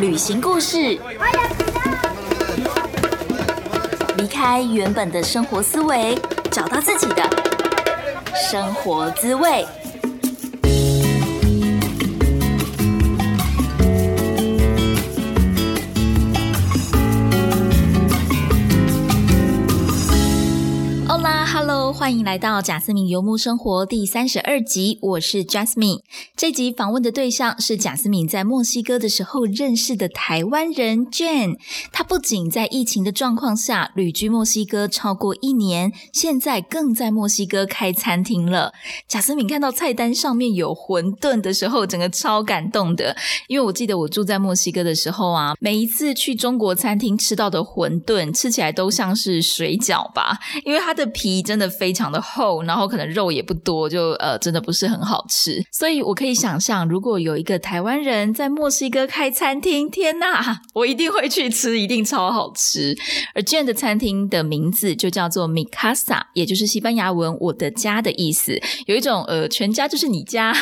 旅行故事，离开原本的生活思维，找到自己的生活滋味。欢迎来到贾斯敏游牧生活第三十二集，我是 Jasmine。这集访问的对象是贾斯敏在墨西哥的时候认识的台湾人 Jane。他不仅在疫情的状况下旅居墨西哥超过一年，现在更在墨西哥开餐厅了。贾斯敏看到菜单上面有馄饨的时候，整个超感动的。因为我记得我住在墨西哥的时候啊，每一次去中国餐厅吃到的馄饨，吃起来都像是水饺吧，因为它的皮真的非。非常的厚，然后可能肉也不多，就呃真的不是很好吃。所以我可以想象，如果有一个台湾人在墨西哥开餐厅，天呐，我一定会去吃，一定超好吃。而 Jane 的餐厅的名字就叫做 Mi Casa，也就是西班牙文“我的家”的意思，有一种呃全家就是你家，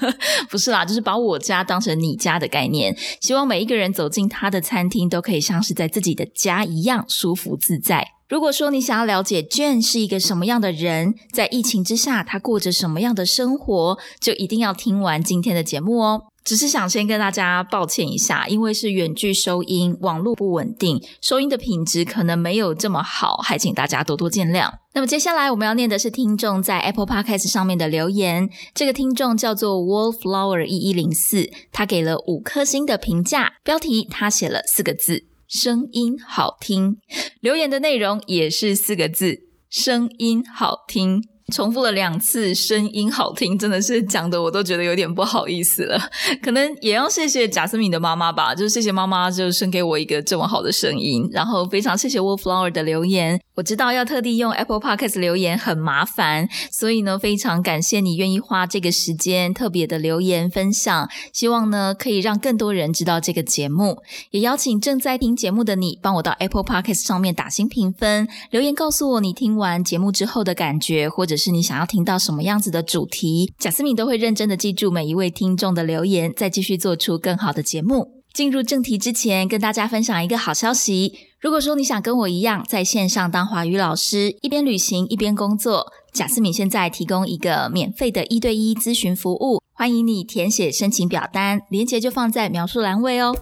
不是啦，就是把我家当成你家的概念。希望每一个人走进他的餐厅，都可以像是在自己的家一样舒服自在。如果说你想要了解 Jane 是一个什么样的人，在疫情之下他过着什么样的生活，就一定要听完今天的节目哦。只是想先跟大家抱歉一下，因为是远距收音，网络不稳定，收音的品质可能没有这么好，还请大家多多见谅。那么接下来我们要念的是听众在 Apple Podcast 上面的留言，这个听众叫做 Wallflower 一一零四，他给了五颗星的评价，标题他写了四个字。声音好听，留言的内容也是四个字，声音好听。重复了两次，声音好听，真的是讲的我都觉得有点不好意思了。可能也要谢谢贾思敏的妈妈吧，就是谢谢妈妈，就生给我一个这么好的声音。然后非常谢谢 Wallflower 的留言，我知道要特地用 Apple Podcast 留言很麻烦，所以呢非常感谢你愿意花这个时间特别的留言分享，希望呢可以让更多人知道这个节目。也邀请正在听节目的你，帮我到 Apple Podcast 上面打新评分，留言告诉我你听完节目之后的感觉，或者。是你想要听到什么样子的主题？贾斯敏都会认真的记住每一位听众的留言，再继续做出更好的节目。进入正题之前，跟大家分享一个好消息：如果说你想跟我一样在线上当华语老师，一边旅行一边工作，贾思敏现在提供一个免费的一对一咨询服务，欢迎你填写申请表单，链接就放在描述栏位哦。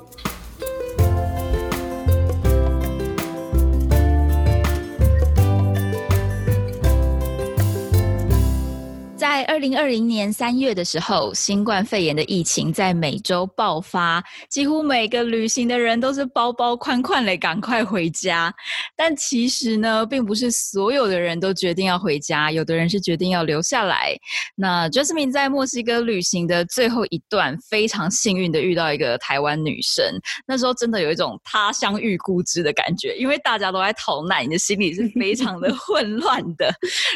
在二零二零年三月的时候，新冠肺炎的疫情在美洲爆发，几乎每个旅行的人都是包包宽宽的赶快回家。但其实呢，并不是所有的人都决定要回家，有的人是决定要留下来。那 Jasmine 在墨西哥旅行的最后一段，非常幸运的遇到一个台湾女生，那时候真的有一种他乡遇故知的感觉，因为大家都在逃难，你的心里是非常的 混乱的。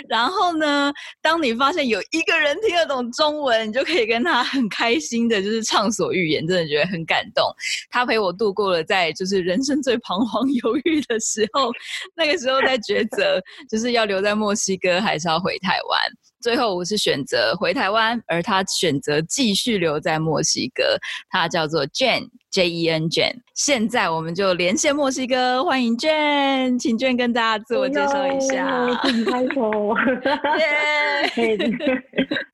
然后呢，当你发现有一个人听得懂中文，你就可以跟他很开心的，就是畅所欲言，真的觉得很感动。他陪我度过了在就是人生最彷徨犹豫的时候，那个时候在抉择，就是要留在墨西哥还是要回台湾。最后我是选择回台湾，而他选择继续留在墨西哥。他叫做 Jane J E N Jane。现在我们就连线墨西哥，欢迎 Jane，请 Jane 跟大家自我介绍一下。开头，耶！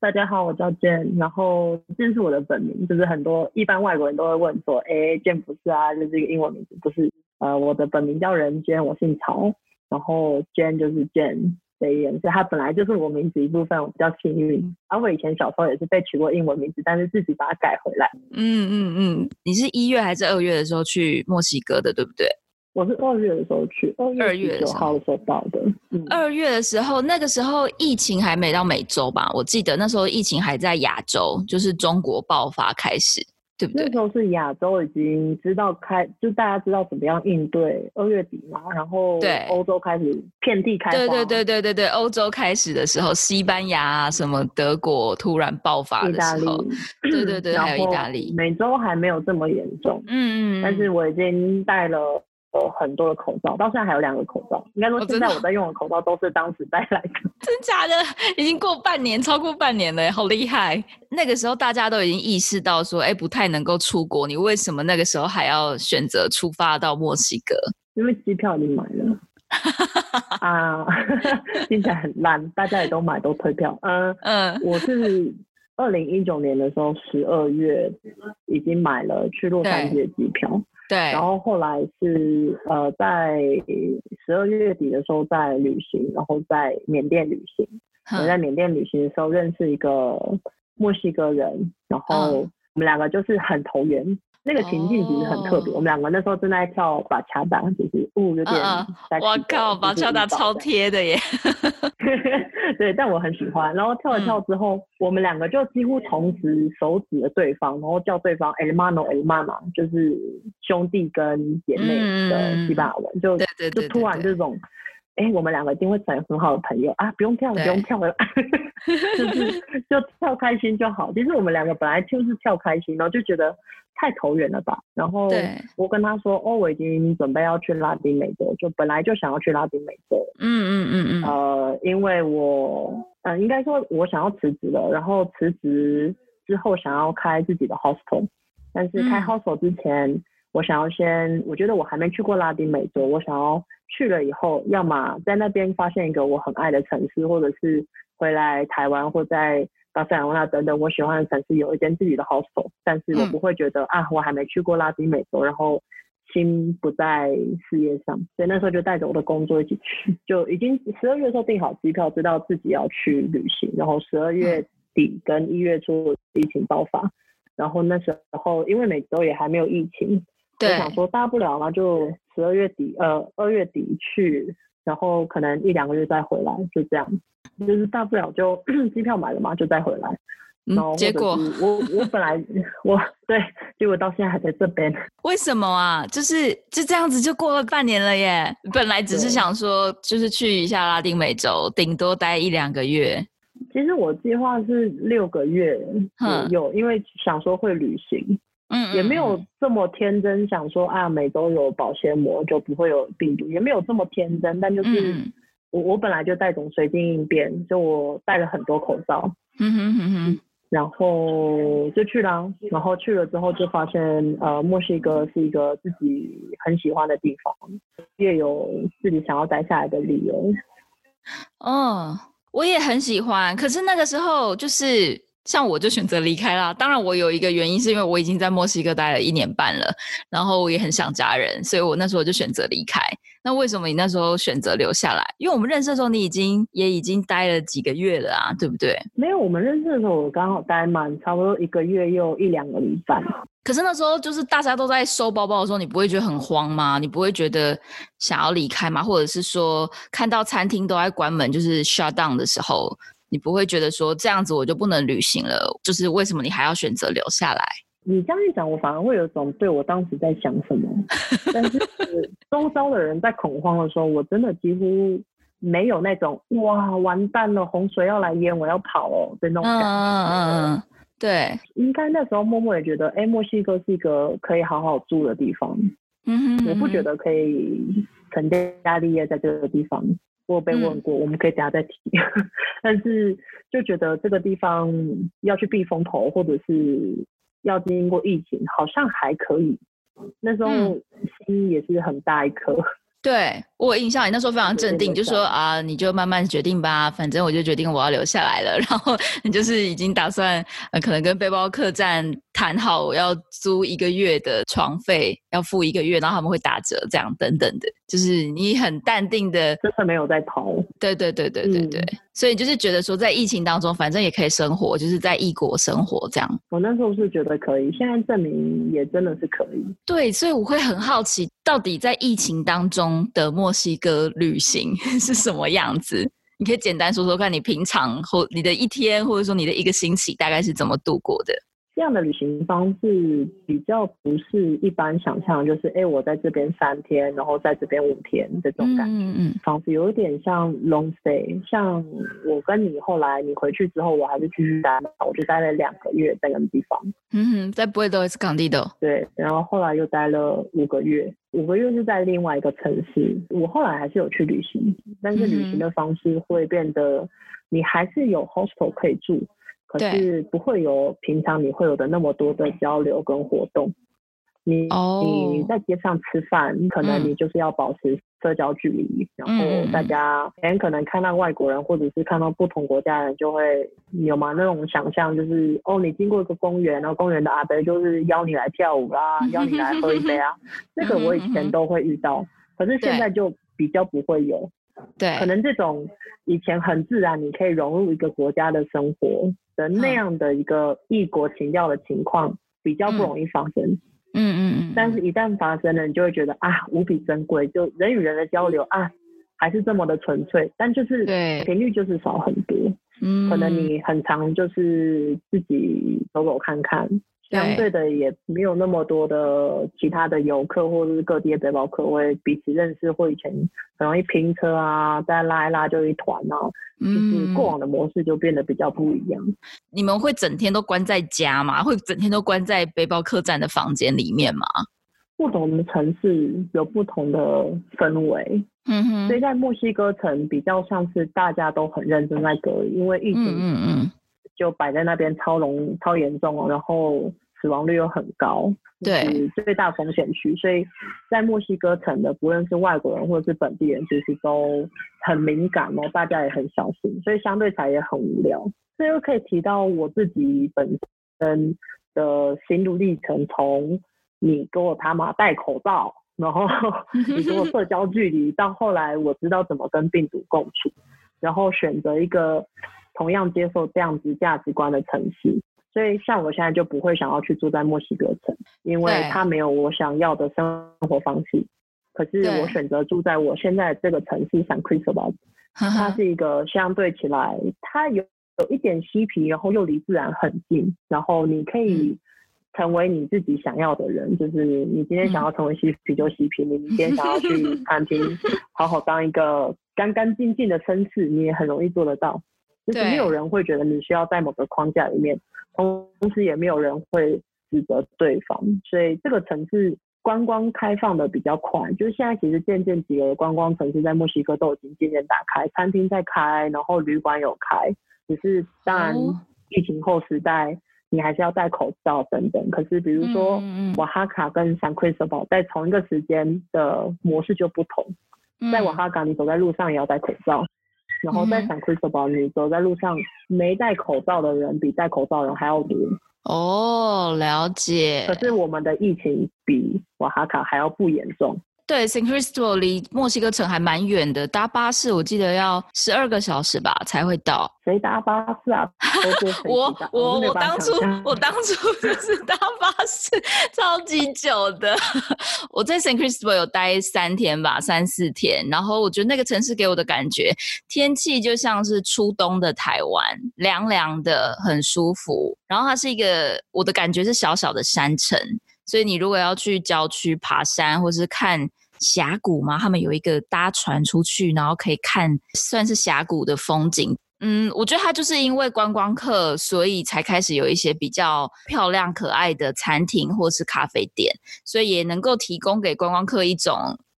大家好，我叫 Jane，然后 Jane 是我的本名，就是很多一般外国人都会问说，哎，Jane 不是啊，就是一个英文名字，不是。呃，我的本名叫人娟，我姓曹，然后 Jane 就是 Jane。所以它本来就是我名字一部分，我比较幸运。而我以前小时候也是被取过英文名字，但是自己把它改回来。嗯嗯嗯，你是一月还是二月的时候去墨西哥的，对不对？我是二月的时候去，二月九号的时候到的。二月的时候，那个时候疫情还没到美洲吧？我记得那时候疫情还在亚洲，就是中国爆发开始。对不对？那时候是亚洲已经知道开，就大家知道怎么样应对二月底嘛，然后对欧洲开始遍地开花。对对对对对对，欧洲开始的时候，西班牙什么德国突然爆发的时候，对对对，还有意大利。美洲还没有这么严重，嗯嗯。但是我已经带了了很多的口罩，到现在还有两个口罩。应该说现在我在用的口罩都是当时带来的。真假的？已经过半年，超过半年了，好厉害！那个时候大家都已经意识到说，哎，不太能够出国，你为什么那个时候还要选择出发到墨西哥？因为机票已经买了。啊，听起来很烂，大家也都买，都退票。嗯嗯，我是。二零一九年的时候，十二月已经买了去洛杉矶的机票，对。然后后来是呃，在十二月底的时候在旅行，然后在缅甸旅行。我在缅甸旅行的时候认识一个墨西哥人，然后我们两个就是很投缘。那个情境其实很特别，我们两个那时候正在跳把恰达，就是雾有点。我靠，把恰达超贴的耶！对，但我很喜欢。然后跳了跳之后，我们两个就几乎同时手指了对方，然后叫对方 “elmano elmana”，就是兄弟跟姐妹的西班牙文，就就突然这种。哎，我们两个一定会成为很好的朋友啊！不用跳了，不用跳了，就是就跳开心就好。其实我们两个本来就是跳开心，然后就觉得太投缘了吧。然后我跟他说，哦，我已经准备要去拉丁美洲，就本来就想要去拉丁美洲。嗯嗯嗯嗯。呃，因为我，嗯，应该说我想要辞职了，然后辞职之后想要开自己的 hostel，但是开 hostel 之前，我想要先，我觉得我还没去过拉丁美洲，我想要。去了以后，要么在那边发现一个我很爱的城市，或者是回来台湾或在巴塞罗那等等我喜欢的城市有一间自己的 hostel，但是我不会觉得啊，我还没去过拉丁美洲，然后心不在事业上，所以那时候就带着我的工作一起去，就已经十二月的时候订好机票，知道自己要去旅行，然后十二月底跟一月初疫情爆发，然后那时候因为美洲也还没有疫情。我想说大不了嘛，就十二月底，呃，二月底去，然后可能一两个月再回来，就这样。就是大不了就 机票买了嘛，就再回来。嗯，结果我我本来我对，结果到现在还在这边。为什么啊？就是就这样子就过了半年了耶。本来只是想说，就是去一下拉丁美洲，顶多待一两个月。其实我计划是六个月左右，因为想说会旅行。嗯，也没有这么天真，想说啊，每周有保鲜膜就不会有病毒，也没有这么天真。但就是我我本来就带种随机应变，就我带了很多口罩，嗯哼哼哼，然后就去了。然后去了之后就发现，呃，墨西哥是一个自己很喜欢的地方，也有自己想要待下来的理由。哦，我也很喜欢，可是那个时候就是。像我就选择离开啦。当然我有一个原因是因为我已经在墨西哥待了一年半了，然后我也很想家人，所以我那时候就选择离开。那为什么你那时候选择留下来？因为我们认识的时候你已经也已经待了几个月了啊，对不对？没有，我们认识的时候我刚好待满差不多一个月又一两个礼拜。可是那时候就是大家都在收包包的时候，你不会觉得很慌吗？你不会觉得想要离开吗？或者是说看到餐厅都在关门，就是 shut down 的时候？你不会觉得说这样子我就不能旅行了？就是为什么你还要选择留下来？你这样一讲，我反而会有种对我当时在想什么。但是 周遭的人在恐慌的时候，我真的几乎没有那种哇完蛋了，洪水要来淹，我要跑哦的那种感觉。嗯嗯嗯，对，应该那时候默默也觉得，哎，墨西哥是一个可以好好住的地方。嗯哼，我不觉得可以成家立业在这个地方。我被问过，我们可以等下再提。但是就觉得这个地方要去避风头，或者是要经过疫情，好像还可以。那时候心也是很大一颗。对我印象，你那时候非常镇定，就说啊，你就慢慢决定吧，反正我就决定我要留下来了。然后你就是已经打算，呃，可能跟背包客栈谈好要租一个月的床费，要付一个月，然后他们会打折，这样等等的。就是你很淡定的，真的没有在逃。对对对对对对，所以就是觉得说，在疫情当中，反正也可以生活，就是在异国生活这样。我那时候是觉得可以，现在证明也真的是可以。对，所以我会很好奇，到底在疫情当中的墨西哥旅行 是什么样子？你可以简单说说看你平常或你的一天，或者说你的一个星期大概是怎么度过的？这样的旅行方式比较不是一般想象，就是哎，我在这边三天，然后在这边五天这种感觉。嗯嗯。方式有一点像 long stay，像我跟你后来你回去之后，我还是继续待，我就待了两个月在那个地方。嗯哼，在布宜诺斯港地的。对，然后后来又待了五个月，五个月是在另外一个城市。我后来还是有去旅行，但是旅行的方式会变得，你还是有 hostel 可以住。可是不会有平常你会有的那么多的交流跟活动。你你在街上吃饭，可能你就是要保持社交距离，然后大家很可能看到外国人或者是看到不同国家人，就会有吗那种想象，就是哦，你经过一个公园，然后公园的阿伯就是邀你来跳舞啦，邀你来喝一杯啊。这个我以前都会遇到，可是现在就比较不会有。对，可能这种以前很自然，你可以融入一个国家的生活的那样的一个异国情调的情况，比较不容易发生。嗯嗯嗯。但是，一旦发生了，你就会觉得啊，无比珍贵。就人与人的交流啊，还是这么的纯粹，但就是频率就是少很多。嗯。可能你很常就是自己走走看看。相对的也没有那么多的其他的游客或者是各地的背包客会彼此认识，或以前很容易拼车啊，再拉一拉就一团啊，就是过往的模式就变得比较不一样。你们会整天都关在家吗？会整天都关在背包客栈的房间里面吗？不同的城市有不同的氛围，嗯哼，所以在墨西哥城比较像是大家都很认真在隔离，因为疫情，嗯嗯。就摆在那边超浓超严重哦，然后死亡率又很高，对，最大风险区。所以在墨西哥城的，不论是外国人或者是本地人，其实都很敏感哦，大家也很小心，所以相对起来也很无聊。这又可以提到我自己本身的心路历程，从你给我他妈戴口罩，然后 你给我社交距离，到后来我知道怎么跟病毒共处，然后选择一个。同样接受这样子价值观的城市，所以像我现在就不会想要去住在墨西哥城，因为它没有我想要的生活方式。可是我选择住在我现在这个城市 San Cristobal，它是一个相对起来，它有有一点嬉皮，然后又离自然很近，然后你可以成为你自己想要的人，就是你今天想要成为嬉皮就嬉皮，你明天想要去 餐厅好好当一个干干净净的绅士，你也很容易做得到。就是没有人会觉得你需要在某个框架里面，同时也没有人会指责对方，所以这个城市观光开放的比较快。就是现在其实渐渐几个观光城市在墨西哥都已经渐渐打开，餐厅在开，然后旅馆有开，只是当然疫情后时代你还是要戴口罩等等。可是比如说瓦哈卡跟 San Cristobal 在同一个时间的模式就不同，在瓦哈卡你走在路上也要戴口罩。然后在 San Cristobal，你走在路上没戴口罩的人比戴口罩人还要多。哦，了解。可是我们的疫情比瓦哈卡还要不严重。对，San Cristobal 离墨西哥城还蛮远的，搭巴士我记得要十二个小时吧才会到。谁搭巴士啊？我我我当初我当初就是搭巴士，超级久的。我在 San Cristobal 有待三天吧，三四天。然后我觉得那个城市给我的感觉，天气就像是初冬的台湾，凉凉的，很舒服。然后它是一个，我的感觉是小小的山城。所以你如果要去郊区爬山，或是看峡谷嘛，他们有一个搭船出去，然后可以看算是峡谷的风景。嗯，我觉得它就是因为观光客，所以才开始有一些比较漂亮可爱的餐厅或是咖啡店，所以也能够提供给观光客一种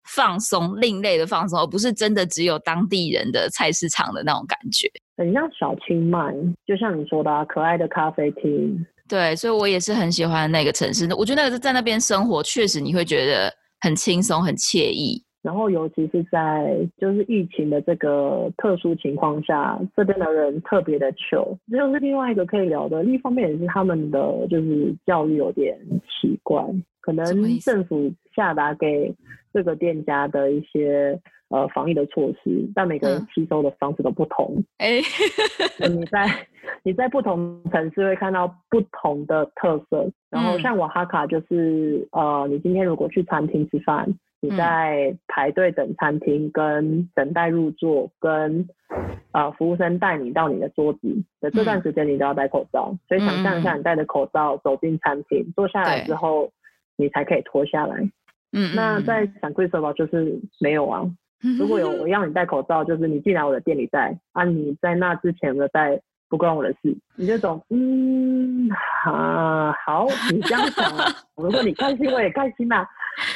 放松、另类的放松，而不是真的只有当地人的菜市场的那种感觉。很像小清迈，就像你说的，可爱的咖啡厅。对，所以我也是很喜欢那个城市。我觉得那个在那边生活，确实你会觉得很轻松、很惬意。然后，尤其是在就是疫情的这个特殊情况下，这边的人特别的穷，这就是另外一个可以聊的。另一方面也是他们的就是教育有点奇怪，可能政府下达给这个店家的一些。呃，防疫的措施，但每个人吸收的方式都不同。哎，你在你在不同城市会看到不同的特色。然后像瓦哈卡就是，呃，你今天如果去餐厅吃饭，你在排队等餐厅、跟等待入座、跟呃服务生带你到你的桌子的这段时间，你都要戴口罩。所以想象一下，你戴着口罩走进餐厅，坐下来之后，你才可以脱下来。嗯，那在 San Cristobal 就是没有啊。如果有我 要你戴口罩，就是你进来我的店里戴啊。你在那之前的戴不关我的事。你就懂，嗯啊，好，你这样想，如果你开心，我也开心呐。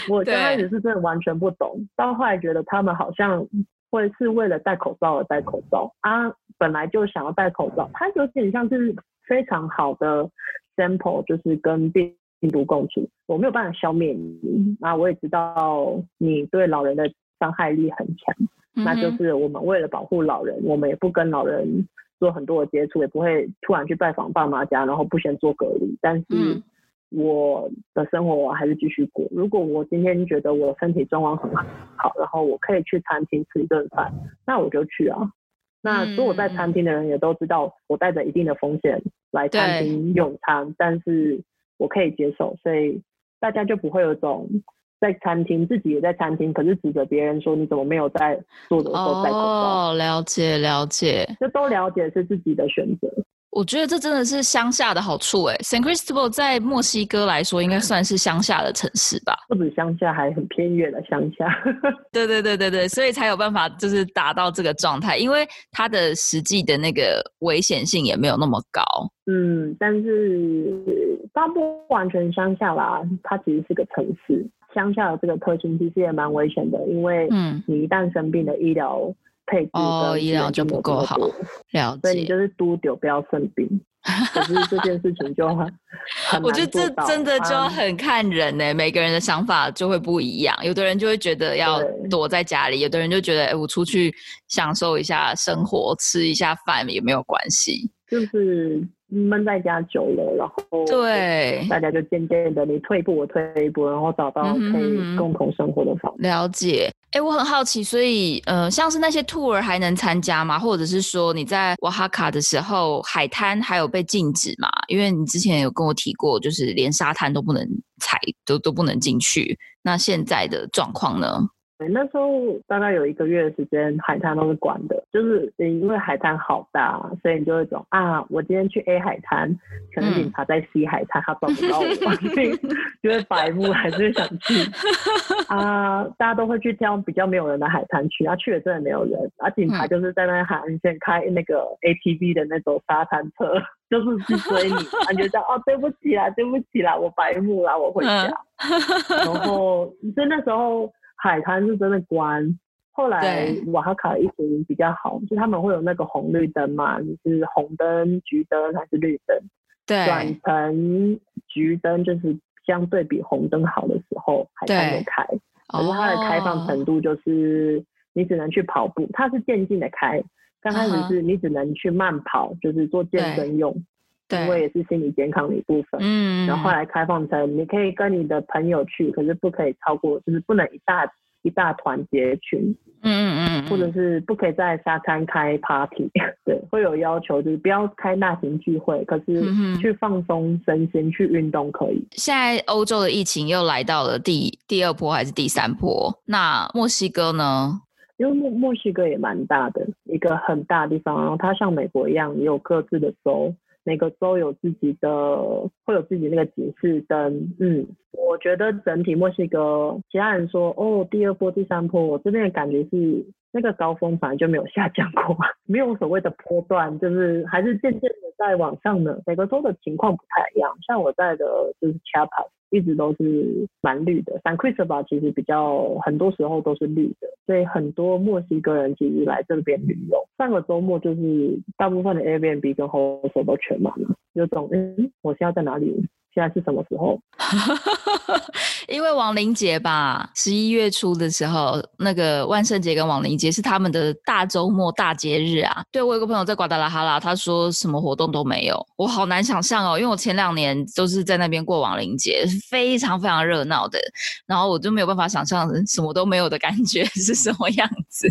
我刚开始是真的完全不懂，到后来觉得他们好像会是为了戴口罩而戴口罩啊。本来就想要戴口罩，它有点像是非常好的 sample，就是跟病毒共处。我没有办法消灭你，那我也知道你对老人的。伤害力很强，那就是我们为了保护老人，我们也不跟老人做很多的接触，也不会突然去拜访爸妈家，然后不先做隔离。但是我的生活我还是继续过。如果我今天觉得我身体状况很好，然后我可以去餐厅吃一顿饭，那我就去啊。那所有在餐厅的人也都知道，我带着一定的风险来餐厅用餐，但是我可以接受，所以大家就不会有种。在餐厅，自己也在餐厅，可是指责别人说你怎么没有在做的时候戴口罩？哦，了解了解，就都了解是自己的选择。我觉得这真的是乡下的好处哎，San Cristobal 在墨西哥来说应该算是乡下的城市吧？不止乡下，还很偏远的乡下。对对对对对，所以才有办法就是达到这个状态，因为它的实际的那个危险性也没有那么高。嗯，但是它不完全乡下啦，它其实是个城市。乡下的这个特性其实也蛮危险的，因为嗯你一旦生病的医疗配置哦，医疗就不够好，了解。所以你就是多丢不要生病，可是这件事情就很我觉得这真的就很看人呢，每个人的想法就会不一样。有的人就会觉得要躲在家里，有的人就觉得哎，我出去享受一下生活，吃一下饭也没有关系。就是闷在家久了，然后对大家就渐渐的你退一步我退一步，然后找到可以共同生活的方式。了解，哎，我很好奇，所以呃，像是那些 tour 还能参加吗？或者是说你在瓦哈卡的时候，海滩还有被禁止吗？因为你之前有跟我提过，就是连沙滩都不能踩，都都不能进去。那现在的状况呢？那时候大概有一个月的时间，海滩都是关的，就是因为海滩好大，所以你就会种啊，我今天去 A 海滩，可能警察在 C 海滩，他找不到我，因为白目还是想去。啊，大家都会去挑比较没有人的海滩去，啊去了真的没有人，啊警察就是在那海岸线开那个 ATV 的那种沙滩车，就是去追你，啊就叫哦对不起啦，对不起啦，我白目啦，我回家，然后所以那时候。海滩是真的关，后来瓦哈卡疫情比较好，就他们会有那个红绿灯嘛，就是红灯、橘灯还是绿灯？对，转成橘灯就是相对比红灯好的时候，海滩有开。可是它的开放程度就是你只能去跑步，它是渐进的开。刚开始是你只能去慢跑，就是做健身用，因为也是心理健康的一部分。嗯，然后后来开放成你可以跟你的朋友去，可是不可以超过，就是不能一大。一大团结群，嗯嗯嗯，或者是不可以在沙滩开 party，对，会有要求，就是不要开大型聚会，可是去放松身心、去运动可以。现在欧洲的疫情又来到了第第二波还是第三波？那墨西哥呢？因为墨墨西哥也蛮大的一个很大的地方，然后它像美国一样也有各自的州。每个州有自己的，会有自己那个警示灯。嗯，我觉得整体墨西哥，其他人说哦，第二波、第三波，我这边的感觉是那个高峰反正就没有下降过，没有所谓的波段，就是还是渐渐的在往上的。每个州的情况不太一样，像我在的就是 Chapas，。一直都是蛮绿的，San Cristobal 其实比较很多时候都是绿的，所以很多墨西哥人其实来这边旅游。上个周末就是大部分的 Airbnb 跟 Hotel 都全满了，有种嗯，我现在在哪里？现在是什么时候？因为亡灵节吧，十一月初的时候，那个万圣节跟亡灵节是他们的大周末、大节日啊。对我有个朋友在瓜达拉哈拉，他说什么活动都没有，我好难想象哦。因为我前两年都是在那边过亡灵节，是非常非常热闹的，然后我就没有办法想象什么都没有的感觉是什么样子。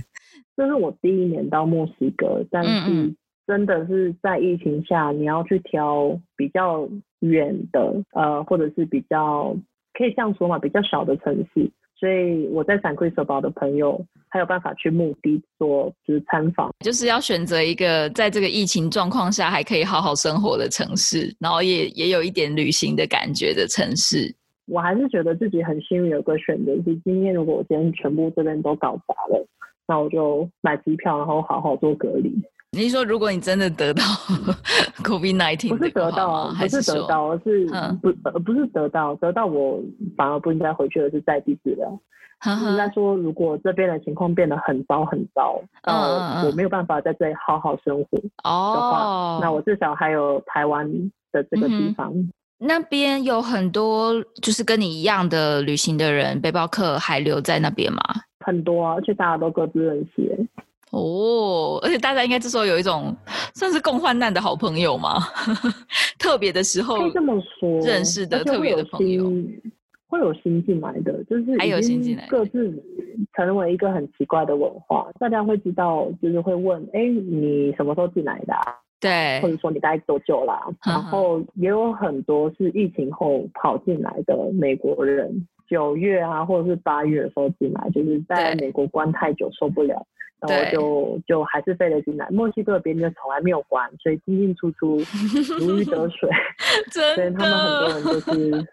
这是我第一年到墨西哥，但是真的是在疫情下，你要去挑比较。远的，呃，或者是比较可以这样说嘛，比较小的城市，所以我在 San Cristobal 的朋友还有办法去墓地做就是参访，就是要选择一个在这个疫情状况下还可以好好生活的城市，然后也也有一点旅行的感觉的城市。我还是觉得自己很幸运，有个选择是今天如果我今天全部这边都搞砸了，那我就买机票，然后好好做隔离。你说，如果你真的得到 COVID nineteen，不是得到，不是得到，而是不呃不是得到，得到我反而不应该回去，而是在地治疗。应该说，如果这边的情况变得很糟很糟，呃，我没有办法在这里好好生活的话，那我至少还有台湾的这个地方。那边有很多就是跟你一样的旅行的人，背包客还留在那边吗？很多，啊而且大家都各自认识。哦，而且大家应该这时候有一种算是共患难的好朋友吗？特别的时候可以这么说，认识的特别的朋友会有新进来的，就是还有新进来，各自成为一个很奇怪的文化。大家会知道，就是会问，哎，你什么时候进来的？对，或者说你待多久啦？然后也有很多是疫情后跑进来的美国人，九月啊，或者是八月的时候进来，就是在美国关太久受不了。然后就就还是飞了进来，墨西哥的边境从来没有关，所以进进出出 如鱼得水。所以他们很多人就是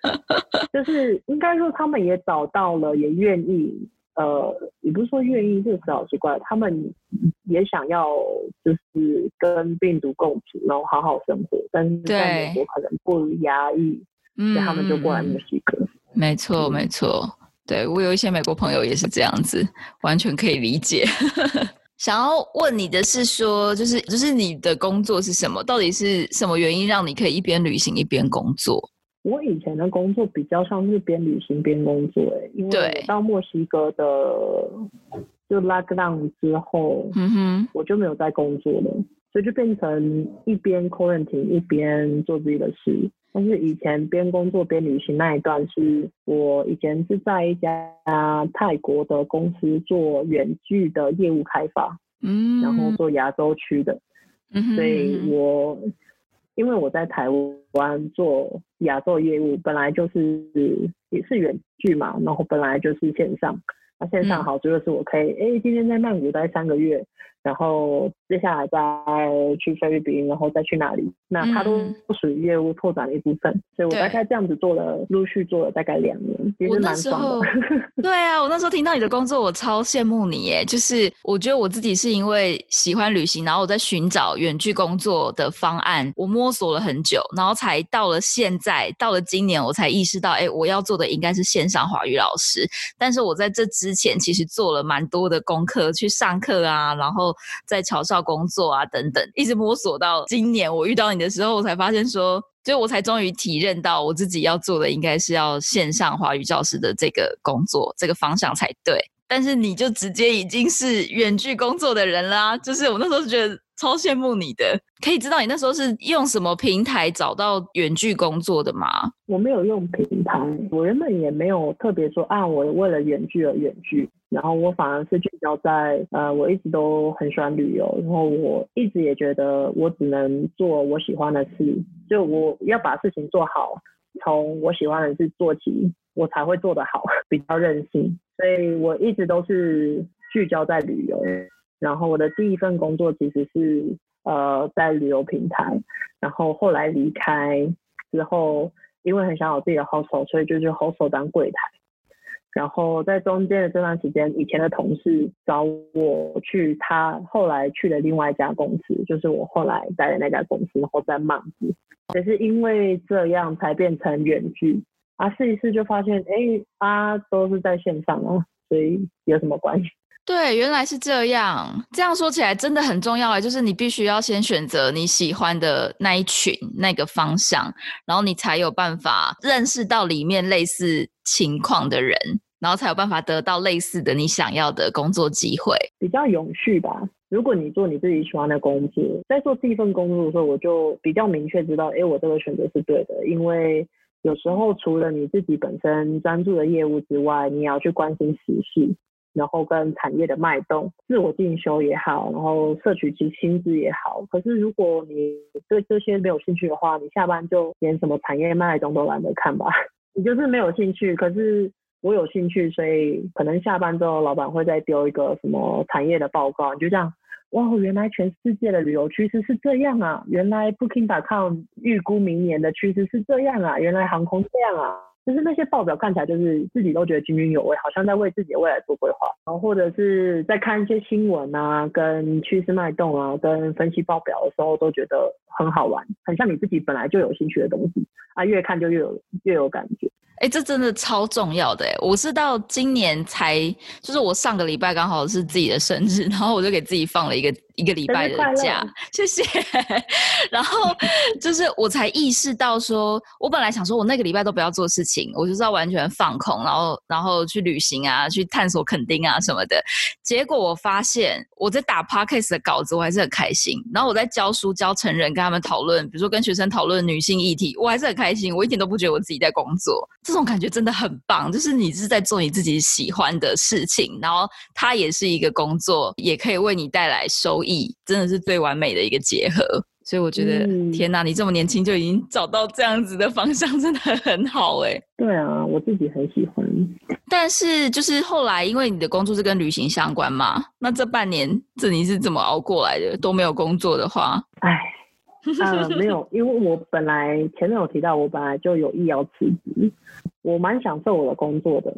就是应该说他们也找到了，也愿意呃，也不是说愿意，这个词好奇怪，他们也想要就是跟病毒共处，然后好好生活，但是在美国可能过于压抑，所以他们就过来墨西哥。没错，没错。对我有一些美国朋友也是这样子，完全可以理解。想要问你的是说，就是就是你的工作是什么？到底是什么原因让你可以一边旅行一边工作？我以前的工作比较像是边旅行边工作，哎，因为到墨西哥的就 lockdown 之后，嗯哼，我就没有在工作了，所以就变成一边 quarantine 一边做自己的事。但是以前边工作边旅行那一段，是我以前是在一家泰国的公司做远距的业务开发，嗯，然后做亚洲区的，嗯，所以我因为我在台湾做亚洲业务，本来就是也是远距嘛，然后本来就是线上，那线上好处就是我可以，哎，今天在曼谷待三个月。然后接下来再去菲律宾，然后再去哪里？那它都不属于业务拓展的一部分，所以我大概这样子做了，陆续做了大概两年，其实蛮爽的。对啊，我那时候听到你的工作，我超羡慕你耶！就是我觉得我自己是因为喜欢旅行，然后我在寻找远距工作的方案，我摸索了很久，然后才到了现在，到了今年我才意识到，哎，我要做的应该是线上华语老师。但是我在这之前其实做了蛮多的功课，去上课啊，然后。在桥上工作啊，等等，一直摸索到今年我遇到你的时候，我才发现说，就我才终于体认到我自己要做的应该是要线上华语教师的这个工作，这个方向才对。但是你就直接已经是远距工作的人啦，就是我那时候觉得。超羡慕你的，可以知道你那时候是用什么平台找到远距工作的吗？我没有用平台，我原本也没有特别说啊，我为了远距而远距，然后我反而是聚焦在呃，我一直都很喜欢旅游，然后我一直也觉得我只能做我喜欢的事，就我要把事情做好，从我喜欢的事做起，我才会做得好，比较任性，所以我一直都是聚焦在旅游。然后我的第一份工作其实是呃在旅游平台，然后后来离开之后，因为很想有自己的 hostel，所以就去 hostel 当柜台。然后在中间的这段时间，以前的同事找我去，他后来去了另外一家公司，就是我后来待的那家公司，然后在忙子，也是因为这样才变成远距。啊，试一试就发现，哎，啊都是在线上啊，所以有什么关系？对，原来是这样。这样说起来真的很重要哎，就是你必须要先选择你喜欢的那一群、那个方向，然后你才有办法认识到里面类似情况的人，然后才有办法得到类似的你想要的工作机会，比较永续吧。如果你做你自己喜欢的工作，在做第一份工作的时候，我就比较明确知道，哎，我这个选择是对的。因为有时候除了你自己本身专注的业务之外，你也要去关心时事。然后跟产业的脉动，自我进修也好，然后摄取其薪资也好。可是如果你对这些没有兴趣的话，你下班就连什么产业脉动都懒得看吧。你就是没有兴趣，可是我有兴趣，所以可能下班之后，老板会再丢一个什么产业的报告，你就这样，哇，原来全世界的旅游趋势是这样啊！原来 Booking.com 预估明年的趋势是这样啊！原来航空这样啊！就是那些报表看起来就是自己都觉得津津有味，好像在为自己的未来做规划，然后或者是在看一些新闻啊、跟趋势脉动啊、跟分析报表的时候，都觉得很好玩，很像你自己本来就有兴趣的东西。啊，越看就越有越有感觉。哎，这真的超重要的哎！我是到今年才，就是我上个礼拜刚好是自己的生日，然后我就给自己放了一个一个礼拜的假，谢谢。然后就是我才意识到，说我本来想说我那个礼拜都不要做事情，我就是要完全放空，然后然后去旅行啊，去探索垦丁啊什么的。结果我发现我在打 podcast 的稿子，我还是很开心。然后我在教书教成人，跟他们讨论，比如说跟学生讨论女性议题，我还是很开心。我一点都不觉得我自己在工作。这种感觉真的很棒，就是你是在做你自己喜欢的事情，然后它也是一个工作，也可以为你带来收益，真的是最完美的一个结合。所以我觉得，天哪，你这么年轻就已经找到这样子的方向，真的很好哎。对啊，我自己很喜欢。但是就是后来，因为你的工作是跟旅行相关嘛，那这半年这你是怎么熬过来的？都没有工作的话，哎。呃，没有，因为我本来前面有提到，我本来就有意要辞职，我蛮享受我的工作的，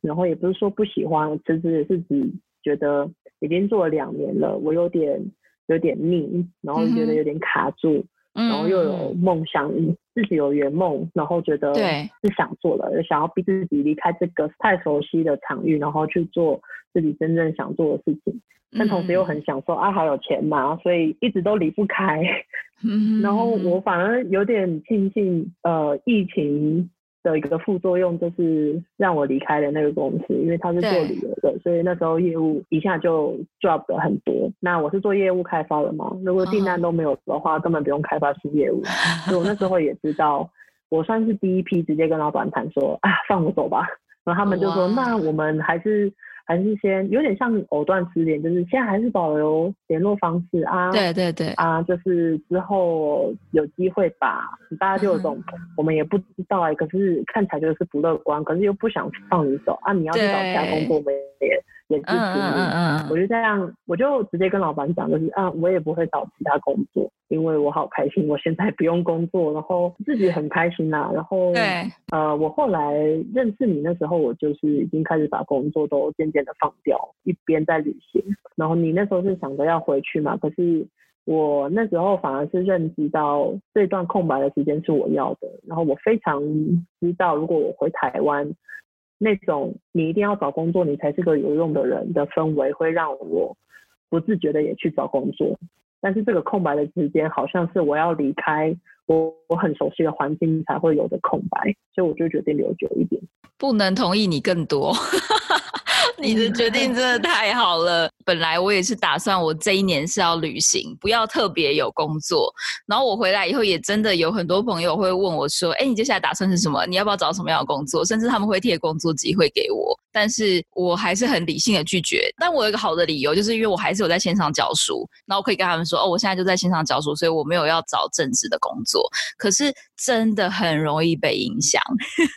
然后也不是说不喜欢，辞职也是指觉得已经做了两年了，我有点有点腻，然后觉得有点卡住，然后又有梦想，自己有圆梦，然后觉得是想做了，想要逼自己离开这个太熟悉的场域，然后去做自己真正想做的事情。但同时又很享受啊，好有钱嘛，所以一直都离不开。然后我反而有点庆幸，呃，疫情的一个副作用就是让我离开了那个公司，因为他是做旅游的，所以那时候业务一下就 drop 了很多。那我是做业务开发的嘛，如果订单都没有的话，根本不用开发新业务。所以我那时候也知道，我算是第一批直接跟老板谈说啊，放我走吧。然后他们就说，那我们还是。还是先有点像藕断丝连，就是现在还是保留联络方式啊。对对对啊，就是之后有机会吧，大家就有种我们也不知道哎，可是看起来就是不乐观，可是又不想放你走啊，你要去找其他工作没？也支持你，我就这样，我就直接跟老板讲，就是啊，我也不会找其他工作，因为我好开心，我现在不用工作，然后自己很开心呐。然后，对，呃，我后来认识你那时候，我就是已经开始把工作都渐渐的放掉，一边在旅行。然后你那时候是想着要回去嘛？可是我那时候反而是认知到这段空白的时间是我要的，然后我非常知道，如果我回台湾。那种你一定要找工作，你才是个有用的人的氛围，会让我不自觉的也去找工作。但是这个空白的时间，好像是我要离开我我很熟悉的环境才会有的空白，所以我就决定留久一点。不能同意你更多。你的决定真的太好了。本来我也是打算，我这一年是要旅行，不要特别有工作。然后我回来以后，也真的有很多朋友会问我说：“哎，你接下来打算是什么？你要不要找什么样的工作？”甚至他们会贴工作机会给我。但是我还是很理性的拒绝。但我有一个好的理由，就是因为我还是有在线上教书，那我可以跟他们说：“哦，我现在就在线上教书，所以我没有要找正职的工作。”可是真的很容易被影响，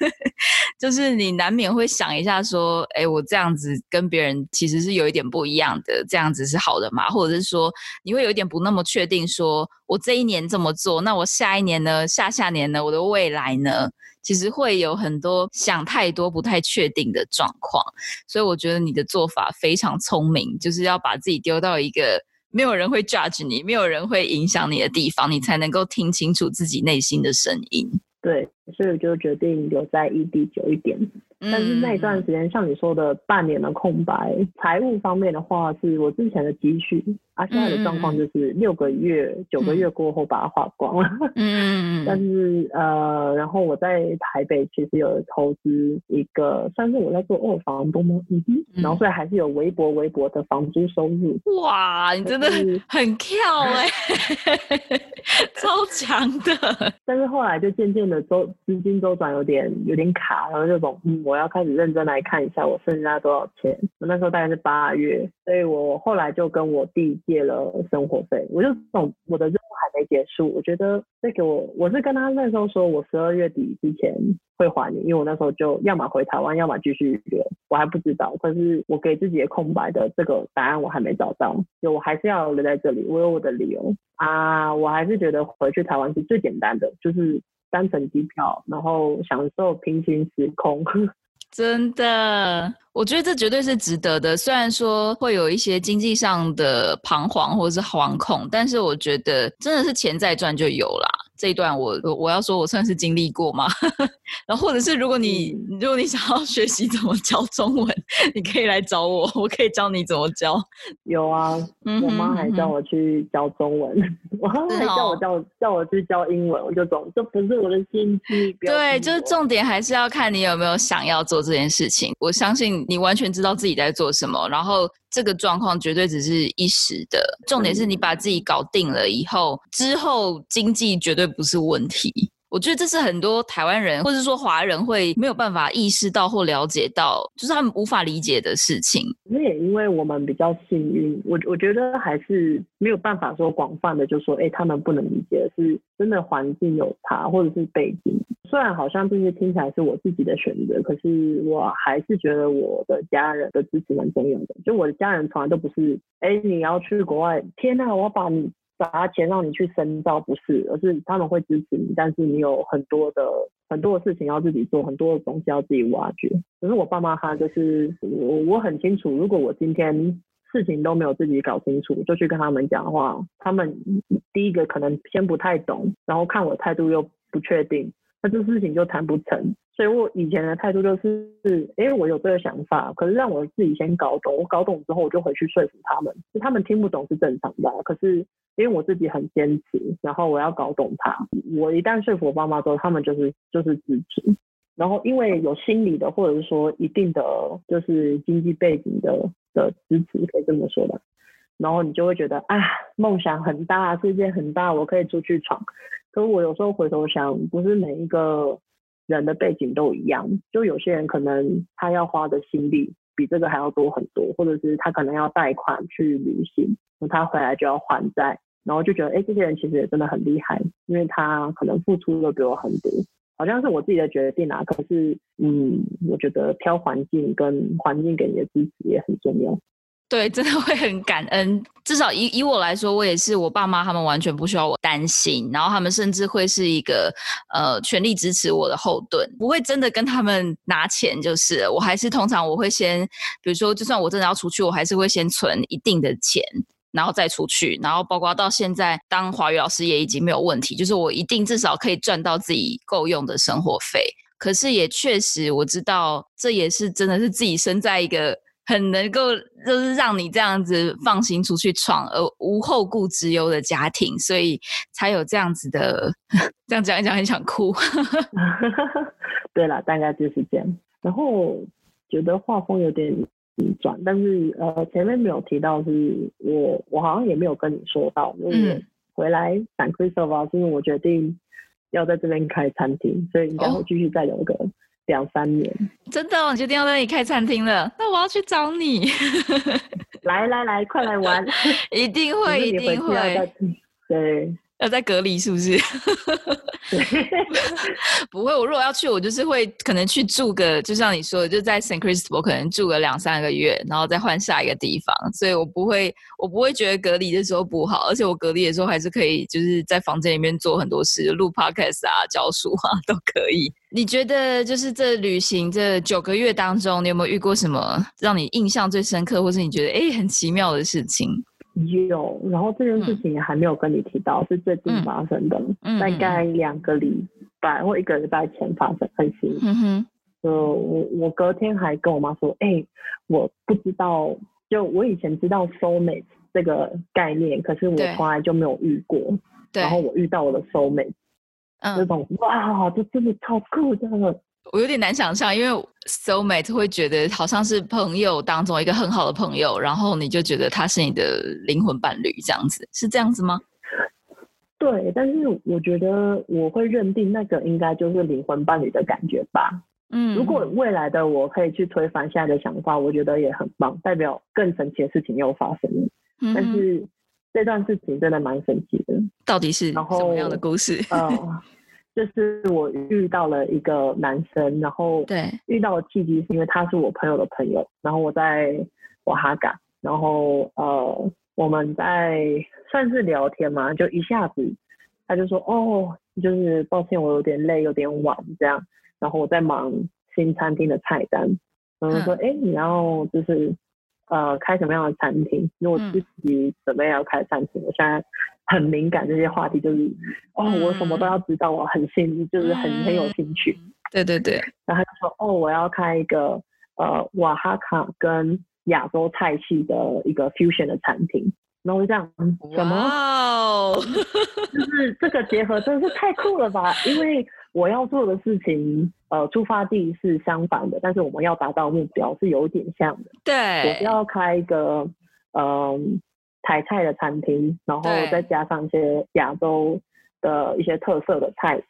就是你难免会想一下说：“哎，我这样子跟别人其实是有一点不一样的，这样子是好的吗？”或者是说你会有一点不那么确定，说我这一年这么做，那我下一年呢？下下年呢？我的未来呢？其实会有很多想太多、不太确定的状况，所以我觉得你的做法非常聪明，就是要把自己丢到一个没有人会 judge 你、没有人会影响你的地方，你才能够听清楚自己内心的声音。对，所以我就决定留在异地久一点。但是那一段时间，像你说的半年的空白，财务方面的话，是我之前的积蓄。啊，现在的状况就是六个月、九个月过后把它花光了。嗯。但是呃，然后我在台北其实有投资一个，算是我在做二房东吗？嗯哼。然后所以还是有微薄微薄的房租收入。哇，你真的很跳哎，超强的。但是后来就渐渐的周资金周转有点有点卡，然后就种嗯，我要开始认真来看一下我剩下多少钱。我那时候大概是八月，所以我后来就跟我弟。借了生活费，我就懂我的任务还没结束。我觉得这个我我是跟他那时候说，我十二月底之前会还你，因为我那时候就要么回台湾，要么继续留，我还不知道。可是我给自己的空白的这个答案我还没找到，就我还是要留在这里，我有我的理由啊。我还是觉得回去台湾是最简单的，就是单程机票，然后享受平行时空。真的，我觉得这绝对是值得的。虽然说会有一些经济上的彷徨或者是惶恐，但是我觉得真的是钱再赚就有啦。这一段我我要说，我算是经历过吗？然后或者是如果你如果你想要学习怎么教中文，你可以来找我，我可以教你怎么教。有啊，我妈还叫我去教中文，我还叫我教叫我去教英文，我就懂，这不是我的兴趣。对，就是重点还是要看你有没有想要做这件事情。我相信你完全知道自己在做什么，然后。这个状况绝对只是一时的，重点是你把自己搞定了以后，之后经济绝对不是问题。我觉得这是很多台湾人或者说华人会没有办法意识到或了解到，就是他们无法理解的事情。那也因为我们比较幸运，我我觉得还是没有办法说广泛的就说，哎，他们不能理解，是真的环境有差，或者是背景。虽然好像这些听起来是我自己的选择，可是我还是觉得我的家人的支持蛮重要的。就我的家人从来都不是，哎，你要去国外，天哪，我要把你。砸钱让你去深造不是，而是他们会支持你，但是你有很多的很多的事情要自己做，很多的东西要自己挖掘。可是我爸妈他就是我我很清楚，如果我今天事情都没有自己搞清楚，就去跟他们讲的话，他们第一个可能先不太懂，然后看我态度又不确定，那这事情就谈不成。所以我以前的态度就是，哎，我有这个想法，可是让我自己先搞懂，我搞懂之后我就回去说服他们，就他们听不懂是正常的。可是因为我自己很坚持，然后我要搞懂他，我一旦说服我爸妈之后，他们就是就是支持。然后因为有心理的或者是说一定的就是经济背景的的支持，可以这么说吧。然后你就会觉得啊，梦想很大，世界很大，我可以出去闯。可是我有时候回头想，不是每一个。人的背景都一样，就有些人可能他要花的心力比这个还要多很多，或者是他可能要贷款去旅行，他回来就要还债，然后就觉得，哎，这些人其实也真的很厉害，因为他可能付出的比我很多，好像是我自己的决定啊。可是，嗯，我觉得挑环境跟环境给你的支持也很重要。对，真的会很感恩。至少以以我来说，我也是我爸妈他们完全不需要我担心，然后他们甚至会是一个呃全力支持我的后盾，不会真的跟他们拿钱。就是我还是通常我会先，比如说就算我真的要出去，我还是会先存一定的钱，然后再出去。然后包括到现在当华语老师也已经没有问题，就是我一定至少可以赚到自己够用的生活费。可是也确实我知道，这也是真的是自己生在一个。很能够就是让你这样子放心出去闯，而无后顾之忧的家庭，所以才有这样子的。这样讲一讲，很想哭。对了，大概就是这样。然后觉得画风有点转，但是呃，前面没有提到，是我我好像也没有跟你说到，就是回来 San Cristobal，是因为我决定要在这边开餐厅，所以应该会继续再留个。两三年，真的，我决定要在那里开餐厅了。那我要去找你，来来来，快来玩，一定会，一定会，对。要在隔离是不是？不会，我如果要去，我就是会可能去住个，就像你说的，就在 Saint Cristobal 可能住个两三个月，然后再换下一个地方。所以我不会，我不会觉得隔离的时候不好，而且我隔离的时候还是可以，就是在房间里面做很多事，录 podcast 啊、教书啊 都可以。你觉得就是这旅行这九个月当中，你有没有遇过什么让你印象最深刻，或是你觉得哎很奇妙的事情？有，然后这件事情也还没有跟你提到，是最近发生的，大概两个礼拜或一个礼拜前发生，很新。嗯哼，就我我隔天还跟我妈说，哎，我不知道，就我以前知道 soulmate 这个概念，可是我从来就没有遇过。对。然后我遇到我的 soulmate，这种哇，这真的超酷的。我有点难想象，因为 soulmate 会觉得好像是朋友当中一个很好的朋友，然后你就觉得他是你的灵魂伴侣，这样子是这样子吗？对，但是我觉得我会认定那个应该就是灵魂伴侣的感觉吧。嗯，如果未来的我可以去推翻现在的想法，我觉得也很棒，代表更神奇的事情又发生了。但是这段事情真的蛮神奇的。到底是什么样的故事？呃，就是我遇到了一个男生，然后对遇到的契机是因为他是我朋友的朋友，然后我在瓦哈嘎，然后呃我们在算是聊天嘛，就一下子他就说哦，就是抱歉我有点累，有点晚这样，然后我在忙新餐厅的菜单，然后说哎你要就是呃开什么样的餐厅？因为我自己准备要开餐厅，我现在。很敏感这些话题，就是哦，我什么都要知道，我很兴，就是很很有兴趣。对对对。然后他就说，哦，我要开一个呃瓦哈卡跟亚洲菜系的一个 fusion 的餐厅。然后我就这样，什么？就是这个结合真的是太酷了吧？因为我要做的事情，呃，出发地是相反的，但是我们要达到目标是有点像的。对。我是要开一个，嗯。台菜的餐厅，然后再加上一些亚洲的一些特色的菜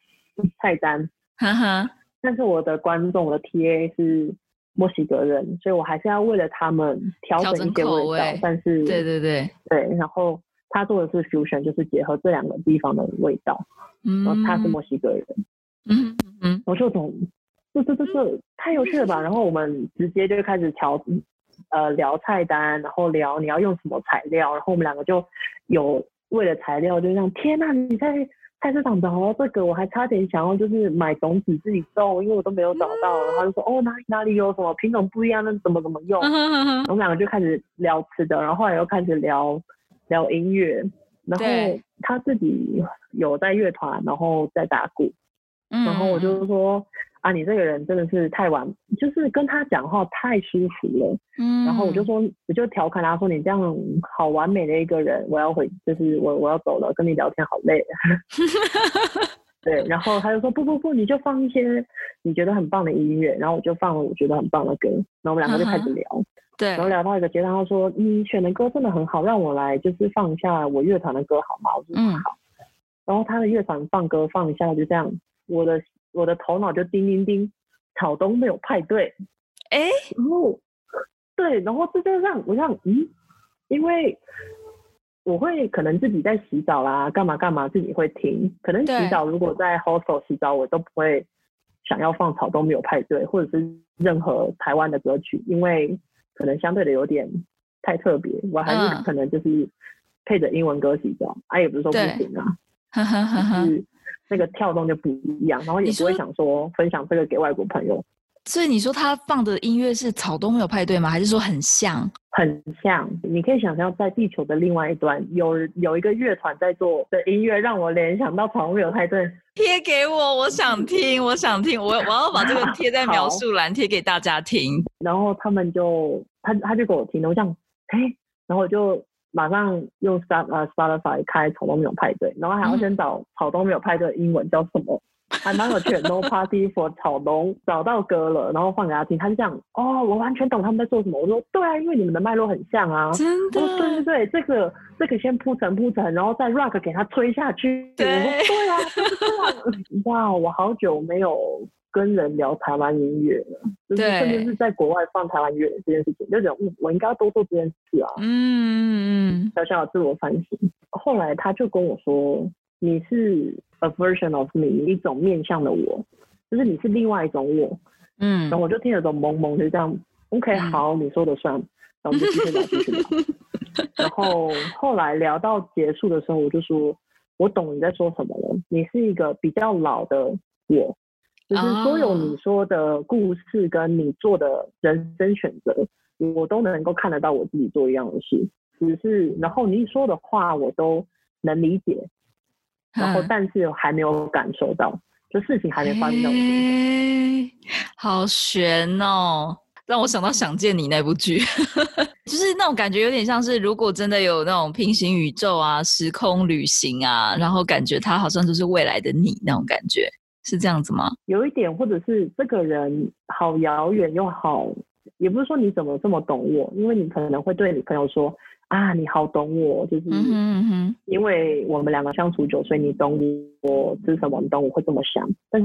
菜单。哈哈。但是我的观众的 TA 是墨西哥人，所以我还是要为了他们调整一些味道。但是，对对对对。然后他做的是 fusion，就是结合这两个地方的味道。嗯。然后他是墨西哥人。嗯嗯。我就懂，这这这这太有趣了吧？然后我们直接就开始调。呃，聊菜单，然后聊你要用什么材料，然后我们两个就有为了材料，就这样。天呐，你在菜市场找到这个，我还差点想要就是买种子自己种，因为我都没有找到。然后就说哦，哪里哪里有什么品种不一样，那怎么怎么用？我们两个就开始聊吃的，然后后来又开始聊聊音乐，然后他自己有在乐团，然后在打鼓，然后我就说。啊，你这个人真的是太完，就是跟他讲话太舒服了。嗯，然后我就说，我就调侃他说：“你这样好完美的一个人，我要回，就是我我要走了，跟你聊天好累。”对，然后他就说：“不不不，你就放一些你觉得很棒的音乐。”然后我就放了我觉得很棒的歌，然后我们两个就开始聊。对，然后聊到一个阶段，他说：“你选的歌真的很好，让我来就是放一下我乐团的歌好吗？”我说：“嗯，好。”然后他的乐团放歌放一下，就这样，我的。我的头脑就叮叮叮，草东没有派对，哎，然后对，然后就这样，我想，嗯，因为我会可能自己在洗澡啦，干嘛干嘛，自己会听。可能洗澡如果在 hostel 洗澡，我都不会想要放草东没有派对，或者是任何台湾的歌曲，因为可能相对的有点太特别。我还是可能就是配着英文歌洗澡，啊，也不是说不行啊，是。那个跳动就不一样，然后也不会想说分享这个给外国朋友。所以你说他放的音乐是草东没有派对吗？还是说很像？很像。你可以想象在地球的另外一端有有一个乐团在做的音乐，让我联想到草东没有派对。贴给我，我想听，我想听，我我要把这个贴在 描述栏贴给大家听。然后他们就他他就给我听，我想哎，然后我就。马上用 Sp 呃 Spotify 开草东没有派对，然后还要先找草东没有派对英文叫什么，还蛮有趣的。No Party for 草东找到歌了，然后放给他听，他就这样哦，我完全懂他们在做什么。我说对啊，因为你们的脉络很像啊。真的。对对对，这个这个先铺陈铺陈，然后再 Rock 给他吹下去。对。对啊，就是这样。哇，我好久没有。跟人聊台湾音乐了，就是甚至是在国外放台湾音乐这件事情，就觉得嗯，我应该要多做这件事啊。嗯嗯小小的自我反省。后来他就跟我说：“你是 a version of me，一种面向的我，就是你是另外一种我。”嗯。然后我就听得懂懵懵，就这样。OK，好，你说的算。然后我们就继续聊，继续聊。然后后来聊到结束的时候，我就说：“我懂你在说什么了。你是一个比较老的我。”就是所有你说的故事跟你做的人生选择，我都能够看得到我自己做一样的事，只是然后你说的话我都能理解，然后但是还没有感受到，就事情还没发生到我身上。好悬哦，让我想到《想见你》那部剧，就是那种感觉有点像是如果真的有那种平行宇宙啊、时空旅行啊，然后感觉他好像就是未来的你那种感觉。是这样子吗？有一点，或者是这个人好遥远又好，也不是说你怎么这么懂我，因为你可能会对你朋友说啊，你好懂我，就是因为我们两个相处久，所以你懂我是什么，你懂我会这么想。但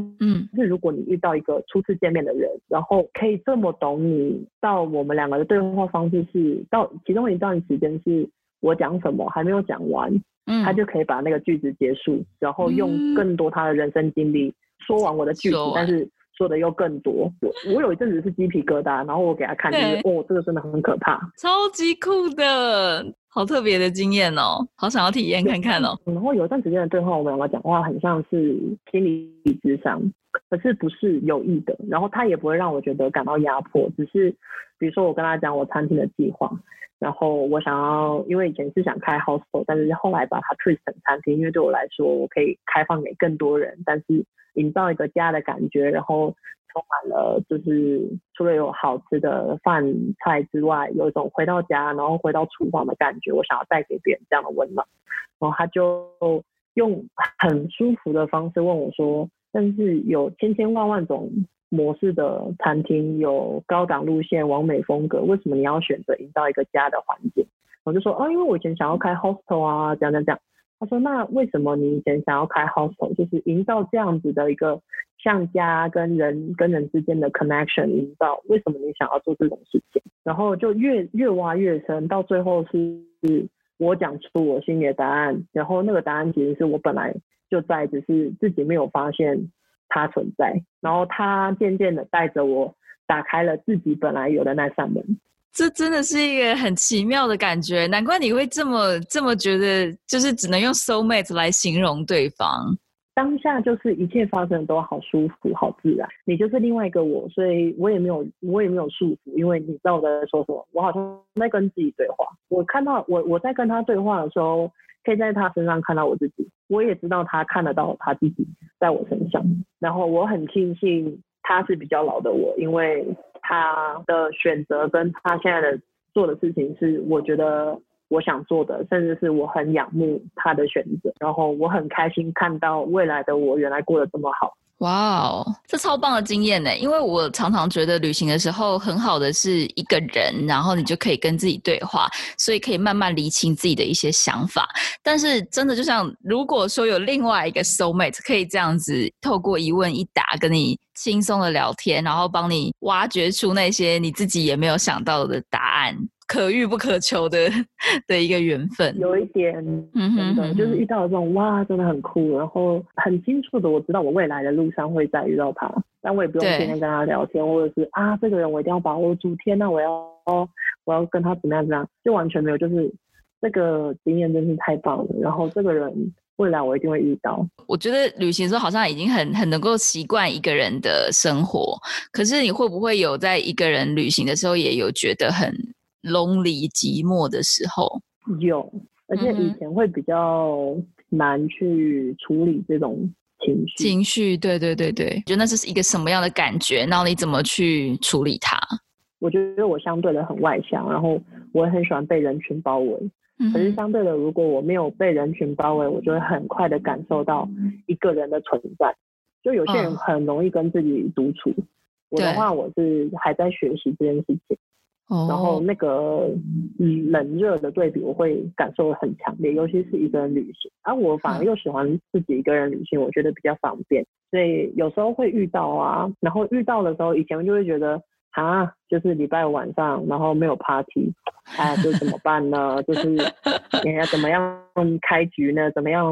是如果你遇到一个初次见面的人，然后可以这么懂你，到我们两个的对话方式是到其中一段时间是。我讲什么还没有讲完，嗯，他就可以把那个句子结束，然后用更多他的人生经历说完我的句子，但是说的又更多。我我有一阵子是鸡皮疙瘩，然后我给他看，就是哦，这个真的很可怕，超级酷的。好特别的经验哦，好想要体验看看哦。然后有一段时间的对话，我们两个讲话很像是心理智商，可是不是有意的。然后他也不会让我觉得感到压迫，只是比如说我跟他讲我餐厅的计划，然后我想要，因为以前是想开 hostel，但是后来把它 twist 成餐厅，因为对我来说我可以开放给更多人，但是营造一个家的感觉，然后。充满了，就是除了有好吃的饭菜之外，有一种回到家，然后回到厨房的感觉。我想要带给别人这样的温暖。然后他就用很舒服的方式问我说：“但是有千千万万种模式的餐厅，有高档路线、完美风格，为什么你要选择营造一个家的环境？”我就说：“哦，因为我以前想要开 hostel 啊，这样这样这样。”他说：“那为什么你以前想要开 hostel，就是营造这样子的一个像家跟人跟人之间的 connection 营造？为什么你想要做这种事情？然后就越越挖越深，到最后是我讲出我心里的答案。然后那个答案其实是我本来就在，只是自己没有发现它存在。然后它渐渐的带着我打开了自己本来有的那扇门。”这真的是一个很奇妙的感觉，难怪你会这么这么觉得，就是只能用 soul mate 来形容对方。当下就是一切发生都好舒服、好自然，你就是另外一个我，所以我也没有我也没有束缚，因为你知道我在说什么，我好像在跟自己对话。我看到我我在跟他对话的时候，可以在他身上看到我自己，我也知道他看得到他自己在我身上，然后我很庆幸他是比较老的我，因为。他的选择跟他现在的做的事情是我觉得我想做的，甚至是我很仰慕他的选择，然后我很开心看到未来的我原来过得这么好。哇哦，这超棒的经验呢！因为我常常觉得旅行的时候很好的是一个人，然后你就可以跟自己对话，所以可以慢慢理清自己的一些想法。但是真的就像如果说有另外一个 soul mate 可以这样子透过一问一答跟你轻松的聊天，然后帮你挖掘出那些你自己也没有想到的答案。可遇不可求的 的一个缘分，有一点，真的就是遇到这种哇，真的很酷，然后很清楚的我知道我未来的路上会再遇到他，但我也不用天天跟他聊天，或者是啊这个人我一定要把握住，天呐，我要我要跟他怎么样怎么样，就完全没有，就是这个经验真是太棒了，然后这个人未来我一定会遇到。我觉得旅行的时候好像已经很很能够习惯一个人的生活，可是你会不会有在一个人旅行的时候也有觉得很。lonely 寂寞的时候有，而且以前会比较难去处理这种情绪。情绪，对对对对，觉得那是一个什么样的感觉？然后你怎么去处理它？我觉得我相对的很外向，然后我也很喜欢被人群包围。可是相对的，如果我没有被人群包围，我就会很快的感受到一个人的存在。就有些人很容易跟自己独处，我的话我是还在学习这件事情。然后那个嗯冷热的对比，我会感受很强烈，尤其是一个人旅行。而我反而又喜欢自己一个人旅行，我觉得比较方便，所以有时候会遇到啊。然后遇到的时候，以前就会觉得。啊，就是礼拜五晚上，然后没有 party，哎，就怎么办呢？就是 你要怎么样开局呢？怎么样？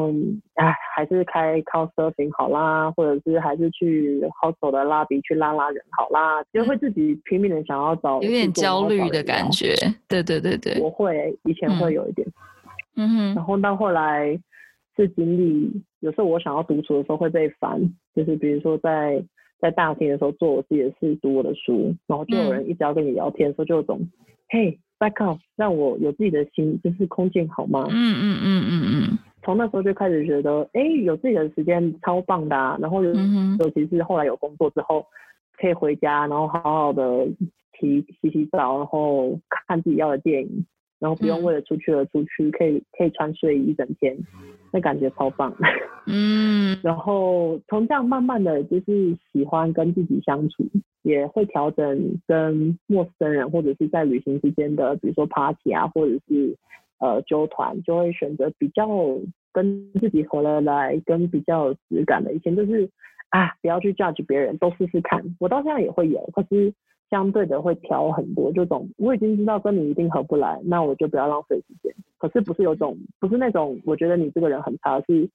哎，还是开 call surfing 好啦，或者是还是去 hostel 的拉比去拉拉人好啦，就会自己拼命的想要找，有点焦虑的感觉。对对对对，我会以前会有一点，嗯哼，然后到后来是经历，有时候我想要独处的时候会被烦，就是比如说在。在大厅的时候做我自己的事，读我的书，然后就有人一直要跟你聊天，说就有种，嘿，back off，让我有自己的心，就是空间好吗？嗯嗯嗯嗯嗯。从那时候就开始觉得，哎，有自己的时间超棒的啊。然后尤其是后来有工作之后，可以回家，然后好好的洗洗洗澡，然后看自己要的电影，然后不用为了出去而出去，可以可以穿睡衣一整天。那感觉超棒，嗯，然后从这样慢慢的就是喜欢跟自己相处，也会调整跟陌生人或者是在旅行之间的，比如说 party 啊，或者是呃纠团，就会选择比较跟自己合得来，跟比较有质感的。以前就是啊，不要去 judge 别人，都试试看。我到现在也会有，可是相对的会挑很多，这种我已经知道跟你一定合不来，那我就不要浪费时间。可是不是有种不是那种我觉得你这个人很差，是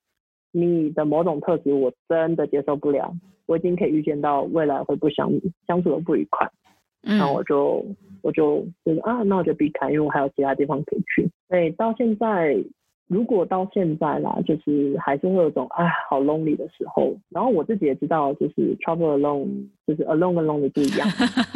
你的某种特质我真的接受不了，我已经可以预见到未来会不相相处的不愉快，然后我就我就就是啊，那我就避开，因为我还有其他地方可以去。所以到现在。如果到现在啦，就是还是会有种啊好 lonely 的时候，然后我自己也知道，就是 travel alone，就是 alone 跟 lonely 不一样，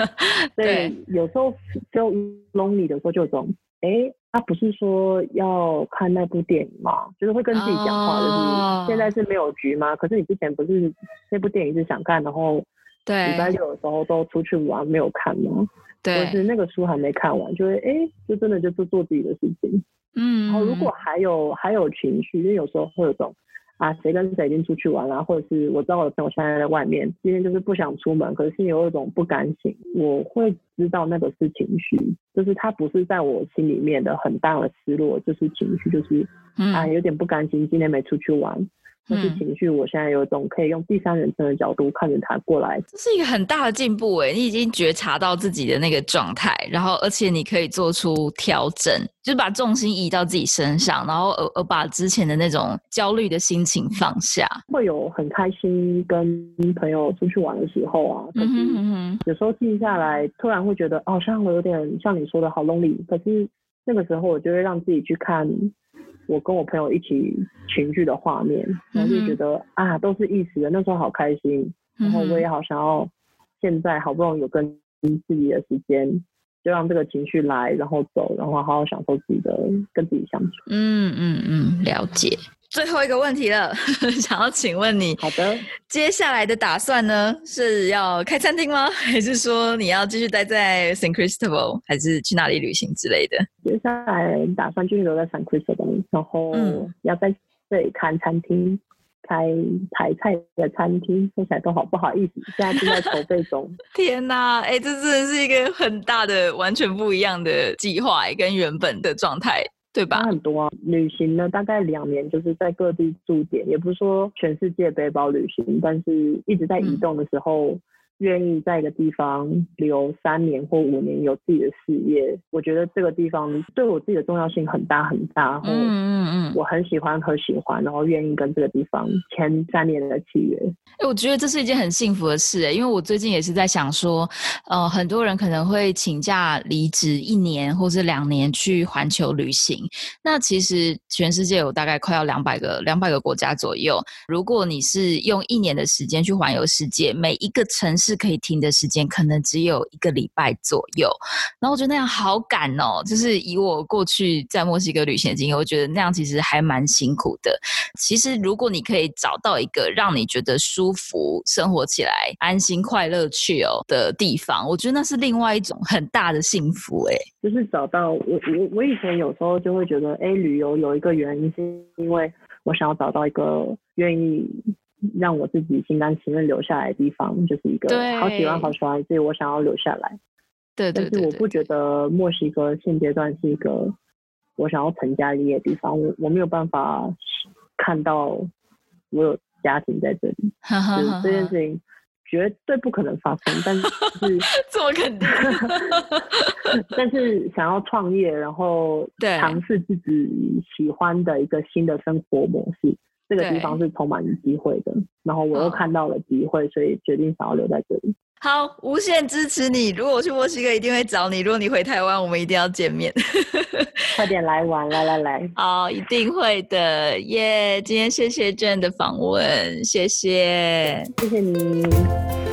所以有时候就 lonely 的时候就有种，哎，他不是说要看那部电影吗？就是会跟自己讲话，就是现在是没有局吗？可是你之前不是那部电影是想看，然后对礼拜六的时候都出去玩没有看吗？对，是那个书还没看完，就会哎，就真的就是做自己的事情。嗯，然后如果还有还有情绪，因为有时候会有种啊，谁跟谁已经出去玩了，或者是我知道我的朋友现在在外面，今天就是不想出门，可是心里有一种不甘心，我会知道那个是情绪，就是他不是在我心里面的很大的失落，就是情绪，就是啊有点不甘心，今天没出去玩。那是情绪，我现在有一种可以用第三人称的角度看着他过来，这是一个很大的进步诶！你已经觉察到自己的那个状态，然后而且你可以做出调整，就是把重心移到自己身上，然后而而把之前的那种焦虑的心情放下。会有很开心跟朋友出去玩的时候啊，可是有时候静下来，突然会觉得哦，像我有点像你说的好 lonely，可是那个时候我就会让自己去看。我跟我朋友一起群聚的画面，然后就觉得啊，都是一时的，那时候好开心，然后我也好想要，现在好不容易有跟自己的时间，就让这个情绪来，然后走，然后好好享受自己的跟自己相处。嗯嗯嗯，了解。最后一个问题了，想要请问你，好的，接下来的打算呢？是要开餐厅吗？还是说你要继续待在 Saint Cristobal，还是去哪里旅行之类的？接下来打算继续留在 Saint Cristobal，然后要在这里开餐厅，开台菜的餐厅，说起来都好不好意思，现在正在筹备中。天哪，哎，这真的是一个很大的、完全不一样的计划，跟原本的状态。对吧？很多啊，旅行呢，大概两年，就是在各地驻点，也不是说全世界背包旅行，但是一直在移动的时候。愿意在一个地方留三年或五年，有自己的事业，我觉得这个地方对我自己的重要性很大很大。嗯嗯嗯，我很喜欢很喜欢，然后愿意跟这个地方签三年的契约。哎，我觉得这是一件很幸福的事哎，因为我最近也是在想说，呃，很多人可能会请假离职一年或是两年去环球旅行。那其实全世界有大概快要两百个两百个国家左右，如果你是用一年的时间去环游世界，每一个城市。是可以停的时间可能只有一个礼拜左右，然后我觉得那样好赶哦。就是以我过去在墨西哥旅行的经验，我觉得那样其实还蛮辛苦的。其实如果你可以找到一个让你觉得舒服、生活起来安心、快乐去哦的地方，我觉得那是另外一种很大的幸福。哎，就是找到我我我以前有时候就会觉得，哎，旅游有一个原因是因为我想要找到一个愿意。让我自己心甘情愿留下来的地方，就是一个好喜欢、好喜欢，所以我想要留下来。对对对。但是我不觉得墨西哥现阶段是一个我想要成家立业的地方，我我没有办法看到我有家庭在这里。这件事情绝对不可能发生，但是 这么肯定。但是想要创业，然后尝试自己喜欢的一个新的生活模式。这个地方是充满机会的，然后我又看到了机会，所以决定想要留在这里。好，无限支持你。如果我去墨西哥，一定会找你。如果你回台湾，我们一定要见面。快点来玩，来来来。好，一定会的。耶，今天谢谢 Jane 的访问，谢谢，谢谢你。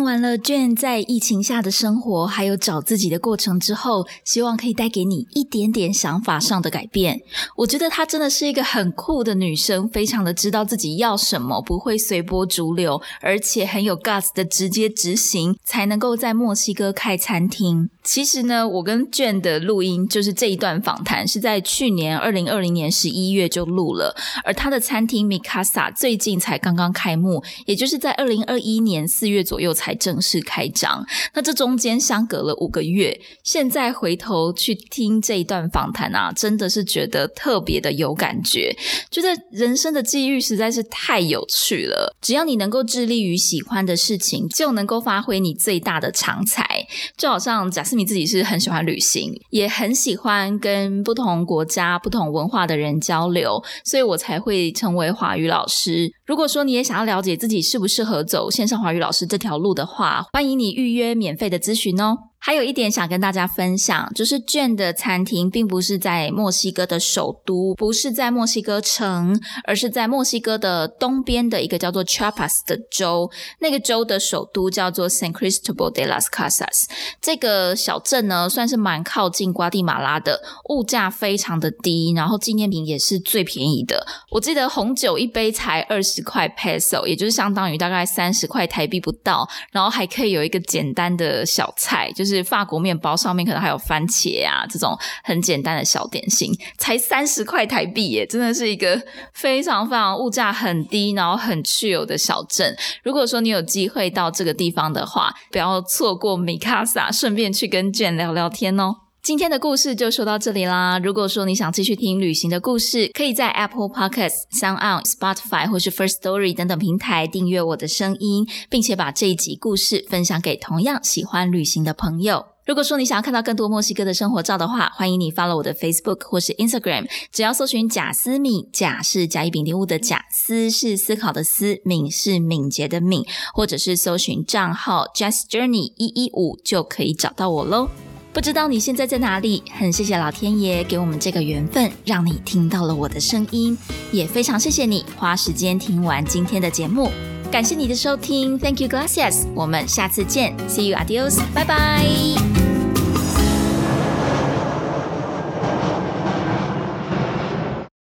听完了卷在疫情下的生活，还有找自己的过程之后，希望可以带给你一点点想法上的改变。我觉得她真的是一个很酷的女生，非常的知道自己要什么，不会随波逐流，而且很有 guts 的直接执行，才能够在墨西哥开餐厅。其实呢，我跟卷的录音就是这一段访谈，是在去年二零二零年十一月就录了，而他的餐厅 Mikasa 最近才刚刚开幕，也就是在二零二一年四月左右。才正式开张。那这中间相隔了五个月，现在回头去听这一段访谈啊，真的是觉得特别的有感觉，觉得人生的际遇实在是太有趣了。只要你能够致力于喜欢的事情，就能够发挥你最大的长才。就好像贾斯敏自己是很喜欢旅行，也很喜欢跟不同国家、不同文化的人交流，所以我才会成为华语老师。如果说你也想要了解自己适不适合走线上华语老师这条路的话，欢迎你预约免费的咨询哦。还有一点想跟大家分享，就是卷的餐厅并不是在墨西哥的首都，不是在墨西哥城，而是在墨西哥的东边的一个叫做 Chiapas 的州。那个州的首都叫做 San Cristobal de las Casas。这个小镇呢，算是蛮靠近瓜地马拉的，物价非常的低，然后纪念品也是最便宜的。我记得红酒一杯才二十块 peso，也就是相当于大概三十块台币不到，然后还可以有一个简单的小菜，就是。是法国面包上面可能还有番茄啊，这种很简单的小点心，才三十块台币耶，真的是一个非常非常物价很低，然后很去有的小镇。如果说你有机会到这个地方的话，不要错过米卡萨，顺便去跟卷聊聊天哦。今天的故事就说到这里啦。如果说你想继续听旅行的故事，可以在 Apple Podcasts、Sound On、Spotify 或是 First Story 等等平台订阅我的声音，并且把这一集故事分享给同样喜欢旅行的朋友。如果说你想要看到更多墨西哥的生活照的话，欢迎你 follow 我的 Facebook 或是 Instagram，只要搜寻贾思敏，贾是甲乙丙丁戊的贾，思是思考的思，敏是敏捷的敏，或者是搜寻账号 Just Journey 一一五就可以找到我喽。不知道你现在在哪里？很谢谢老天爷给我们这个缘分，让你听到了我的声音，也非常谢谢你花时间听完今天的节目。感谢你的收听，Thank you, gracias。我们下次见，See you, adios，拜拜。